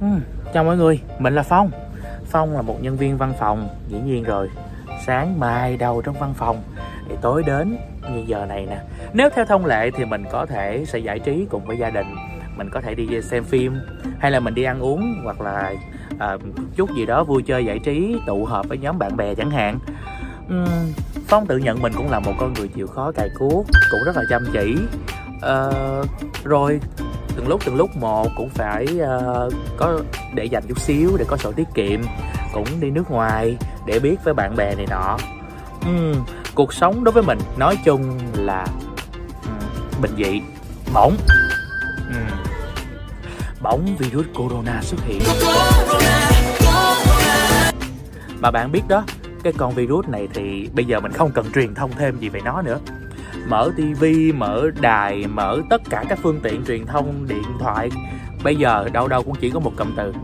Ừ, chào mọi người, mình là Phong. Phong là một nhân viên văn phòng, dĩ nhiên rồi. Sáng mai đầu trong văn phòng? Thì tối đến như giờ này nè. Nếu theo thông lệ thì mình có thể sẽ giải trí cùng với gia đình. Mình có thể đi xem phim Hay là mình đi ăn uống Hoặc là à, chút gì đó vui chơi giải trí Tụ họp với nhóm bạn bè chẳng hạn. Uhm, Phong tự nhận mình cũng là một con người chịu khó cài cuốc Cũng rất là chăm chỉ. Uh, Rồi từng lúc từng lúc. Một cũng phải uh, có để dành chút xíu để có sổ tiết kiệm cũng đi nước ngoài để biết với bạn bè này nọ. Uhm, cuộc sống đối với mình nói chung là uhm, bình dị bỗng uhm, bỗng virus corona xuất hiện. Mà bạn biết đó cái con virus này thì bây giờ mình không cần truyền thông thêm gì về nó nữa mở tivi mở đài mở tất cả các phương tiện truyền thông điện thoại bây giờ đâu đâu cũng chỉ có một cụm từ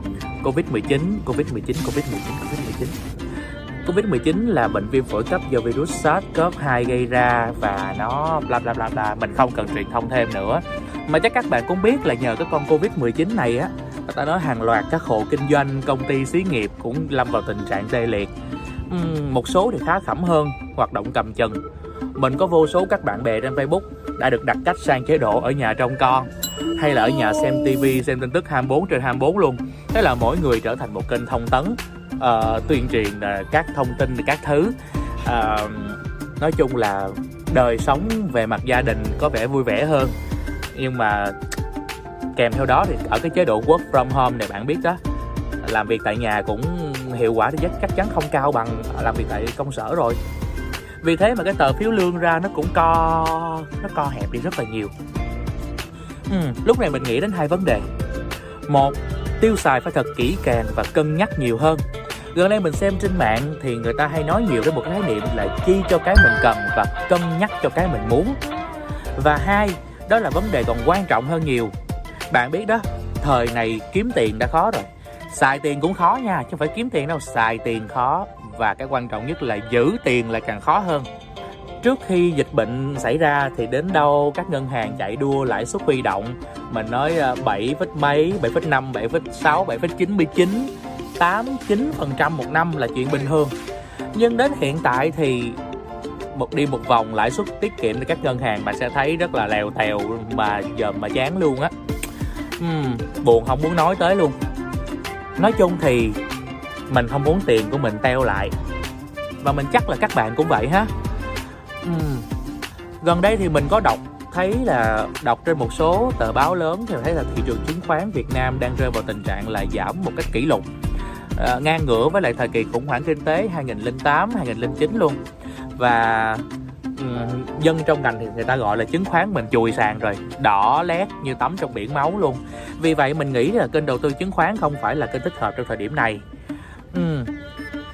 covid 19 covid 19 covid 19 covid 19 Covid-19 là bệnh viêm phổi cấp do virus SARS-CoV-2 gây ra và nó bla bla bla bla mình không cần truyền thông thêm nữa. Mà chắc các bạn cũng biết là nhờ cái con Covid-19 này á, người ta nói hàng loạt các hộ kinh doanh, công ty xí nghiệp cũng lâm vào tình trạng tê liệt. Uhm, một số thì khá khẩm hơn, hoạt động cầm chừng mình có vô số các bạn bè trên Facebook đã được đặt cách sang chế độ ở nhà trông con hay là ở nhà xem TV, xem tin tức 24 trên 24 luôn. Thế là mỗi người trở thành một kênh thông tấn, uh, tuyên truyền uh, các thông tin các thứ. Uh, nói chung là đời sống về mặt gia đình có vẻ vui vẻ hơn. Nhưng mà kèm theo đó thì ở cái chế độ work from home này bạn biết đó làm việc tại nhà cũng hiệu quả thì chắc chắn không cao bằng làm việc tại công sở rồi vì thế mà cái tờ phiếu lương ra nó cũng co nó co hẹp đi rất là nhiều. Ừ, lúc này mình nghĩ đến hai vấn đề. Một tiêu xài phải thật kỹ càng và cân nhắc nhiều hơn. Gần đây mình xem trên mạng thì người ta hay nói nhiều đến một khái niệm là chi cho cái mình cần và cân nhắc cho cái mình muốn. Và hai đó là vấn đề còn quan trọng hơn nhiều. Bạn biết đó thời này kiếm tiền đã khó rồi. Xài tiền cũng khó nha chứ không phải kiếm tiền đâu xài tiền khó và cái quan trọng nhất là giữ tiền lại càng khó hơn. Trước khi dịch bệnh xảy ra thì đến đâu các ngân hàng chạy đua lãi suất huy động. Mình nói ờ, 7 à, mấy 7 phít 5 7 phít 6 7 phít 99 8 9 phần trăm một năm là chuyện bình thường. Nhưng đến hiện tại thì một đi một vòng lãi suất tiết kiệm các ngân hàng bạn sẽ thấy rất là lèo tèo mà giờ mà chán luôn á. Uhm, buồn không muốn nói tới luôn. Nói chung thì mình không muốn tiền của mình teo lại. Và mình chắc là các bạn cũng vậy ha. Uhm. gần đây thì mình có đọc thấy là đọc trên một số tờ báo lớn thì thấy là thị trường chứng khoán Việt Nam đang rơi vào tình trạng là giảm một cách kỷ lục. À, ngang ngửa với lại thời kỳ khủng hoảng kinh tế 2008 2009 luôn. Và um, dân trong ngành thì người ta gọi là chứng khoán mình chùi sàn rồi đỏ lét như tắm trong biển máu luôn. Vì vậy mình nghĩ là kênh đầu tư chứng khoán không phải là kênh thích hợp trong thời điểm này ừ.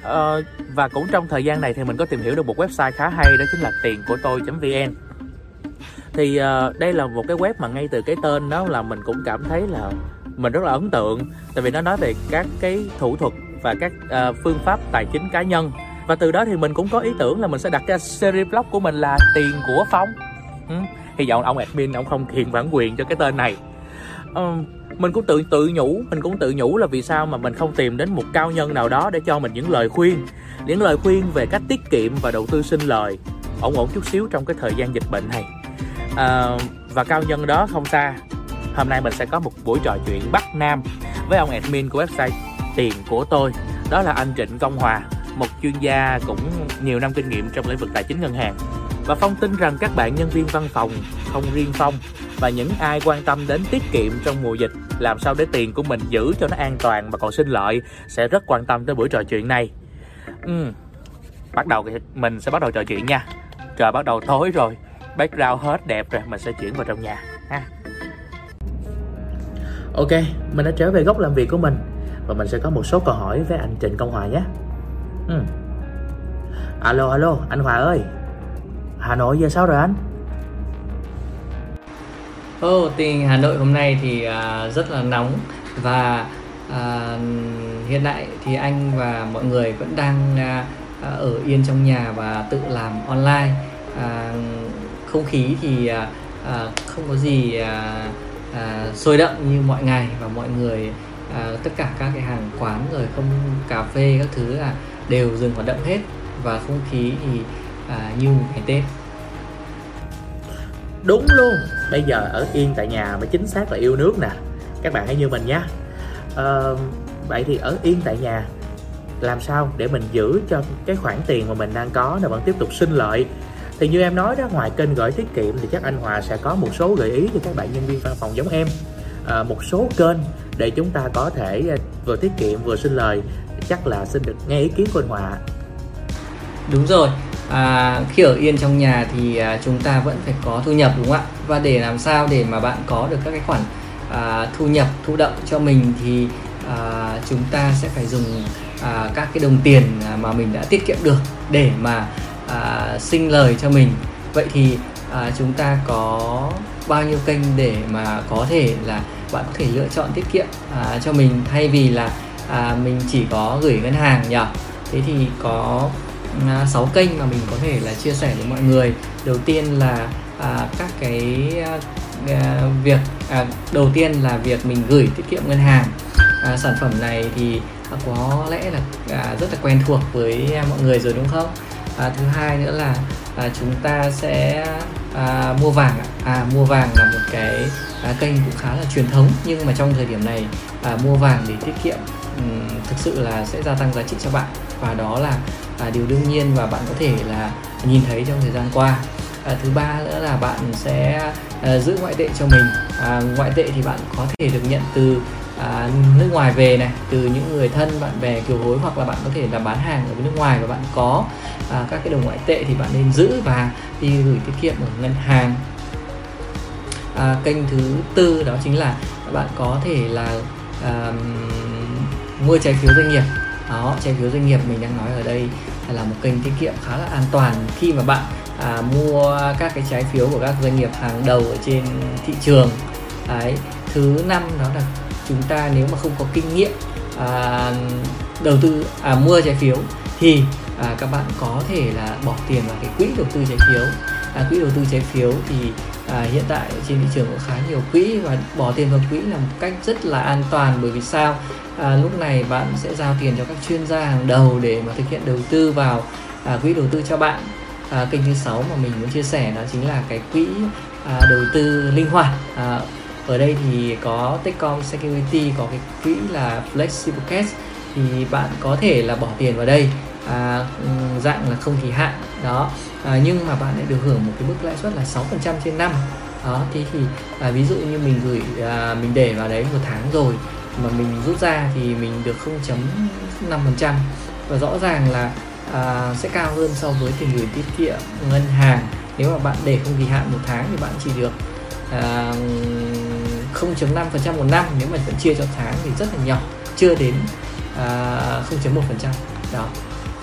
ờ, và cũng trong thời gian này thì mình có tìm hiểu được một website khá hay đó chính là tiền của tôi vn. Thì uh, đây là một cái web mà ngay từ cái tên đó là mình cũng cảm thấy là mình rất là ấn tượng. Tại vì nó nói về các cái thủ thuật và các uh, phương pháp tài chính cá nhân. Và từ đó thì mình cũng có ý tưởng là mình sẽ đặt ra series blog của mình là tiền của phong ừ. hy vọng ông admin ông không thiền bản quyền cho cái tên này. Ờ, mình cũng tự tự nhủ mình cũng tự nhủ là vì sao mà mình không tìm đến một cao nhân nào đó để cho mình những lời khuyên. Những lời khuyên về cách tiết kiệm và đầu tư sinh lời. Ổn ổn chút xíu trong cái thời gian dịch bệnh này. À, và cao nhân đó không xa. Hôm nay mình sẽ có một buổi trò chuyện bắc nam với ông admin của website tiền của tôi. Đó là anh trịnh công hòa một chuyên gia cũng nhiều năm kinh nghiệm trong lĩnh vực tài chính ngân hàng và Phong tin rằng các bạn nhân viên văn phòng, không riêng Phong và những ai quan tâm đến tiết kiệm trong mùa dịch làm sao để tiền của mình giữ cho nó an toàn mà còn sinh lợi sẽ rất quan tâm tới buổi trò chuyện này. Ừ. Bắt đầu mình sẽ bắt đầu trò chuyện nha. Trời bắt đầu tối rồi, background hết đẹp rồi, mình sẽ chuyển vào trong nhà ha. Ok, mình đã trở về góc làm việc của mình và mình sẽ có một số câu hỏi với anh Trịnh Công Hòa nhé. Ừ. Alo alo, anh Hòa ơi, Hà Nội giờ sao rồi anh? Ồ, oh, tình Hà Nội hôm nay thì uh, rất là nóng và uh, hiện tại thì anh và mọi người vẫn đang uh, ở yên trong nhà và tự làm online. Uh, không khí thì uh, uh, không có gì uh, uh, sôi động như mọi ngày và mọi người uh, tất cả các cái hàng quán rồi không cà phê các thứ là đều dừng hoạt động hết và không khí thì à, như một ngày Tết. Đúng luôn bây giờ ở yên tại nhà mới chính xác là yêu nước nè. Các bạn hãy như mình nhé à, vậy thì ở yên tại nhà làm sao để mình giữ cho cái khoản tiền mà mình đang có nó vẫn tiếp tục sinh lợi? Thì như em nói đó ngoài kênh gửi tiết kiệm thì chắc anh Hòa sẽ có một số gợi ý cho các bạn nhân viên văn phòng giống em. À, một số kênh để chúng ta có thể à, vừa tiết kiệm vừa sinh lời chắc là xin được nghe ý kiến của anh Hòa. Đúng rồi à, khi ở yên trong nhà thì à, chúng ta vẫn phải có thu nhập đúng không ạ? Và để làm sao để mà bạn có được các cái khoản à, thu nhập thụ động cho mình thì à, chúng ta sẽ phải dùng à, các cái đồng tiền à, mà mình đã tiết kiệm được để mà à, sinh lời cho mình. Vậy thì à, chúng ta có bao nhiêu kênh để mà có thể là bạn có thể lựa chọn tiết kiệm à, cho mình? Thay vì là à, mình chỉ có gửi ngân hàng nhỉ? Thế thì có À, 6 kênh mà mình có thể là chia sẻ với mọi người. Đầu tiên là à, các cái à, à việc à, đầu tiên là việc mình gửi tiết kiệm ngân hàng. À, sản phẩm này thì có lẽ là à, rất là quen thuộc với à, mọi người rồi đúng không? À, thứ hai nữa là à, chúng ta sẽ à, mua vàng à mua vàng là một cái à, kênh cũng khá là truyền thống nhưng mà trong thời điểm này à, mua vàng để tiết kiệm um, thực sự là sẽ gia tăng giá trị cho bạn. Và đó là là điều đương nhiên và bạn có thể là nhìn thấy trong thời gian qua. À, thứ ba nữa là bạn sẽ à, giữ ngoại tệ cho mình. À, ngoại tệ thì bạn có thể được nhận từ à, nước ngoài về này từ những người thân bạn bè kiều hối hoặc là bạn có thể là bán hàng ở nước ngoài và bạn có à, các cái đồng ngoại tệ thì bạn nên giữ và đi gửi tiết kiệm ở ngân hàng. À, kênh thứ tư đó chính là bạn có thể là à, mua trái phiếu doanh nghiệp đó trái phiếu doanh nghiệp mình đang nói ở đây là một kênh tiết kiệm khá là an toàn. Khi mà bạn à, mua các cái trái phiếu của các doanh nghiệp hàng đầu ở trên thị trường đấy thứ năm đó là chúng ta nếu mà không có kinh nghiệm à, đầu tư à, mua trái phiếu thì à, các bạn có thể là bỏ tiền vào cái quỹ đầu tư trái phiếu. À, quỹ đầu tư trái phiếu thì à, hiện tại trên thị trường có khá nhiều quỹ và bỏ tiền vào quỹ là một cách rất là an toàn bởi vì sao? À, lúc này bạn sẽ giao tiền cho các chuyên gia hàng đầu để mà thực hiện đầu tư vào à, quỹ đầu tư cho bạn. À, kênh thứ sáu mà mình muốn chia sẻ đó chính là cái quỹ à, đầu tư linh hoạt. À, ở đây thì có Techcom Security có cái quỹ là Flexible Cash thì bạn có thể là bỏ tiền vào đây à, ừ, dạng là không kỳ hạn. Đó à, nhưng mà bạn lại được hưởng một cái mức lãi suất là 6% trên năm. Đó thì thì à, ví dụ như mình gửi à, mình để vào đấy một tháng rồi mà mình rút ra thì mình được 0.5% và rõ ràng là à, sẽ cao hơn so với tiền gửi tiết kiệm ngân hàng. Nếu mà bạn để không kỳ hạn một tháng thì bạn chỉ được à, 0.5% một năm. Nếu mà vẫn chia cho tháng thì rất là nhỏ chưa đến à, 0.1% đó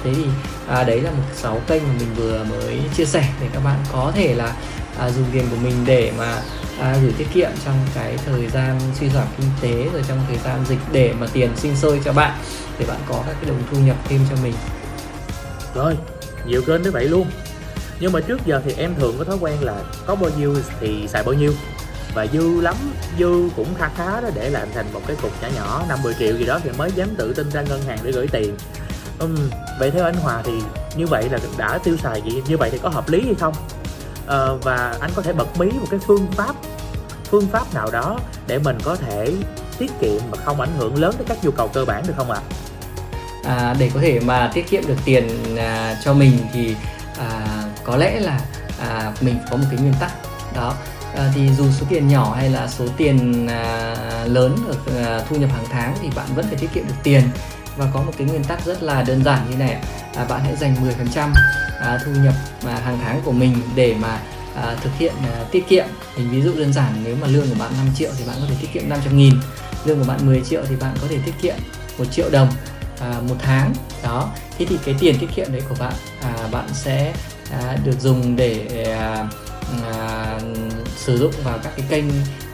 thế thì à, đấy là một sáu kênh mà mình vừa mới chia sẻ để các bạn có thể là à, dùng tiền của mình để mà à, gửi tiết kiệm trong cái thời gian suy giảm kinh tế rồi trong thời gian dịch để mà tiền sinh sôi cho bạn để bạn có các cái đồng thu nhập thêm cho mình. Rồi nhiều kênh như vậy luôn. Nhưng mà trước giờ thì em thường có thói quen là có bao nhiêu thì xài bao nhiêu. Và dư lắm dư cũng khá khá đó để làm thành một cái cục nhỏ nhỏ năm 10 triệu gì đó thì mới dám tự tin ra ngân hàng để gửi tiền uhm, vậy theo anh Hòa thì như vậy là đã tiêu xài gì như vậy thì có hợp lý hay không? À, và anh có thể bật mí một cái phương pháp phương pháp nào đó để mình có thể tiết kiệm mà không ảnh hưởng lớn tới các nhu cầu cơ bản được không ạ? À? à, để có thể mà tiết kiệm được tiền à, cho mình thì à, có lẽ là à, mình có một cái nguyên tắc. Đó à, thì dù số tiền nhỏ hay là số tiền à, lớn được à, thu nhập hàng tháng thì bạn vẫn phải tiết kiệm được tiền và có một cái nguyên tắc rất là đơn giản như này à, bạn hãy dành 10% à, thu nhập à, hàng tháng của mình để mà à, thực hiện à, tiết kiệm. Mình ví dụ đơn giản nếu mà lương của bạn 5 triệu thì bạn có thể tiết kiệm 500 nghìn lương của bạn 10 triệu thì bạn có thể tiết kiệm một triệu đồng à, một tháng. Đó. Thế thì cái tiền tiết kiệm đấy của bạn à, bạn sẽ à, được dùng để à, à, sử dụng vào các cái kênh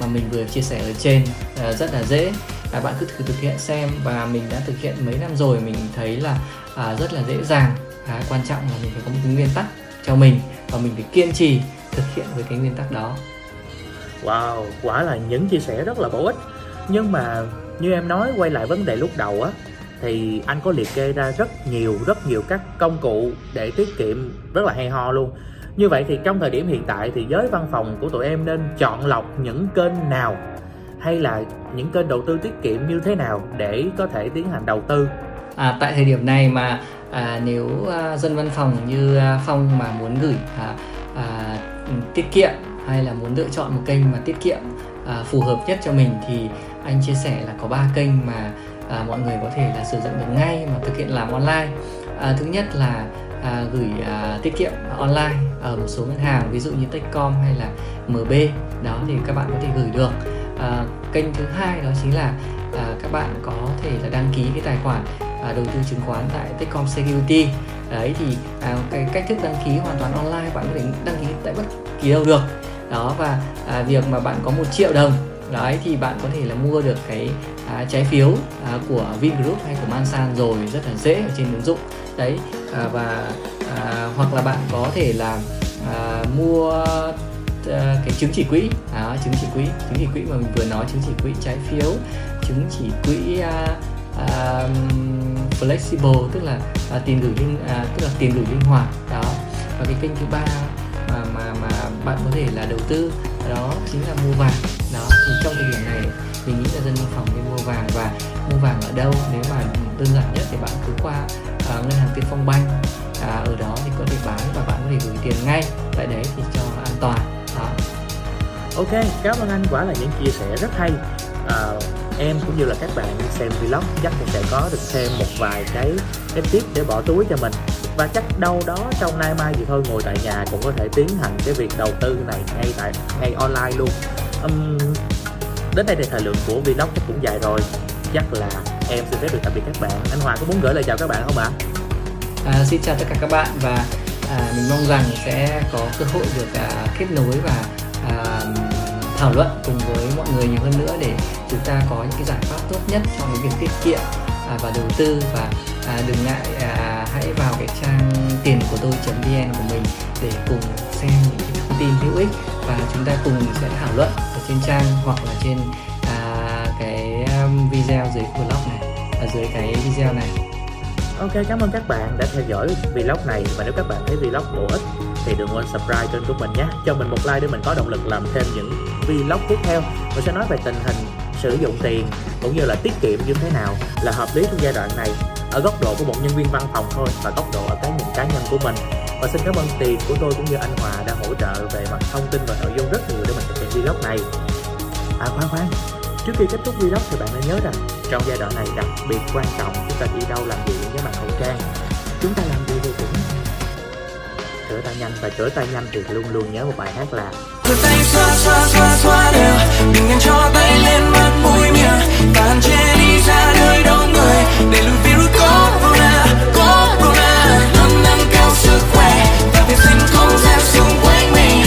mà mình vừa chia sẻ ở trên à, rất là dễ là bạn cứ thử thực hiện xem và mình đã thực hiện mấy năm rồi mình thấy là à, rất là dễ dàng. À, quan trọng là mình phải có một cái nguyên tắc cho mình và mình phải kiên trì thực hiện với cái nguyên tắc đó. Wow quả là những chia sẻ rất là bổ ích. Nhưng mà như em nói quay lại vấn đề lúc đầu á thì anh có liệt kê ra rất nhiều rất nhiều các công cụ để tiết kiệm rất là hay ho luôn. Như vậy thì trong thời điểm hiện tại thì giới văn phòng của tụi em nên chọn lọc những kênh nào? Hay là những kênh đầu tư tiết kiệm như thế nào để có thể tiến hành đầu tư? À, tại thời điểm này mà à, nếu à, dân văn phòng như à, phong mà muốn gửi à, à, tiết kiệm hay là muốn lựa chọn một kênh mà tiết kiệm à, phù hợp nhất cho mình thì anh chia sẻ là có ba kênh mà à, mọi người có thể là sử dụng được ngay mà thực hiện làm online. À, thứ nhất là à, gửi à, tiết kiệm online ở một số ngân hàng ví dụ như Techcom hay là MB đó thì các bạn có thể gửi được à, kênh thứ hai đó chính là à, các bạn có thể là đăng ký cái tài khoản à, đầu tư chứng khoán tại Techcom Security. Đấy thì à, cái cách thức đăng ký hoàn toàn online bạn có thể đăng ký tại bất kỳ đâu được. Đó và à, việc mà bạn có một triệu đồng đấy thì bạn có thể là mua được cái à, trái phiếu à, của Vingroup hay của Mansan rồi rất là dễ ở trên ứng dụng. Đấy à, và à, hoặc là bạn có thể là à, mua Ờ, cái chứng chỉ quỹ. À, chứng chỉ quỹ. Chứng chỉ quỹ mà mình vừa nói chứng chỉ quỹ trái phiếu chứng chỉ quỹ uh, à, flexible tức là uh, tiền gửi linh uh, tức là tiền gửi linh hoạt. Đó. Và cái kênh thứ ba mà mà mà bạn có thể là đầu tư đó chính là mua vàng. Đó thì trong thời điểm này mình nghĩ là dân văn phòng nên mua vàng. Và mua vàng ở đâu? Nếu mà đơn giản nhất thì bạn cứ qua uh, ngân hàng tiên phong banh. À, ở đó thì có thể bán và bạn có thể gửi tiền ngay. Tại đấy thì cho an toàn. Ờ, ok cảm ơn anh quả là những chia sẻ rất hay. À, em cũng như là các bạn xem vlog chắc cũng sẽ có được thêm một vài cái cái tip để bỏ túi cho mình. Và chắc đâu đó trong nay mai gì thôi ngồi tại nhà cũng có thể tiến hành cái việc đầu tư này ngay tại ngay online luôn. Um, đến đây thì thời lượng của vlog chắc cũng dài rồi. Chắc là em xin phép được tạm biệt các bạn. Anh Hòa có muốn gửi lời chào các bạn không ạ? À, xin chào tất cả các bạn và à, mình mong rằng sẽ có cơ hội được à, kết nối và à, thảo luận cùng với mọi người nhiều hơn nữa để chúng ta có những cái giải pháp tốt nhất trong cái việc tiết kiệm à, và đầu tư. Và à, đừng ngại à, hãy vào cái trang tiền của tôi vn của mình để cùng xem những cái thông tin hữu ích và chúng ta cùng sẽ thảo luận ở trên trang hoặc là trên à, cái um, video dưới vlog này ở dưới cái video này. Ok, cảm ơn các bạn đã theo dõi vlog này. Và nếu các bạn thấy vlog bổ ích thì đừng quên subscribe kênh của mình nhé. Cho mình một like để mình có động lực làm thêm những vlog tiếp theo. Mình sẽ nói về tình hình sử dụng tiền cũng như là tiết kiệm như thế nào là hợp lý trong giai đoạn này ở góc độ của một nhân viên văn phòng thôi và góc độ ở cái nhìn cá nhân của mình. Và xin cảm ơn tiền của tôi cũng như anh Hòa đã hỗ trợ về mặt thông tin và nội dung rất nhiều để mình thực hiện vlog này. À khoan khoan. Trước khi kết thúc vlog thì bạn nên nhớ rằng trong giai đoạn này đặc biệt quan trọng, chúng ta đi đâu làm gì cũng với mặt khẩu trang. Chúng ta làm gì thì cũng trở tay nhanh, và rửa tay nhanh thì luôn luôn nhớ một bài hát là tay xoa xoa xoa xoa đều đừng nên cho tay lên mặt mũi miệng. Bàn trên đi ra nơi đông người, để lùi virus corona corona. Nâng cao sức khỏe, và vệ sinh không gian xung quanh mình.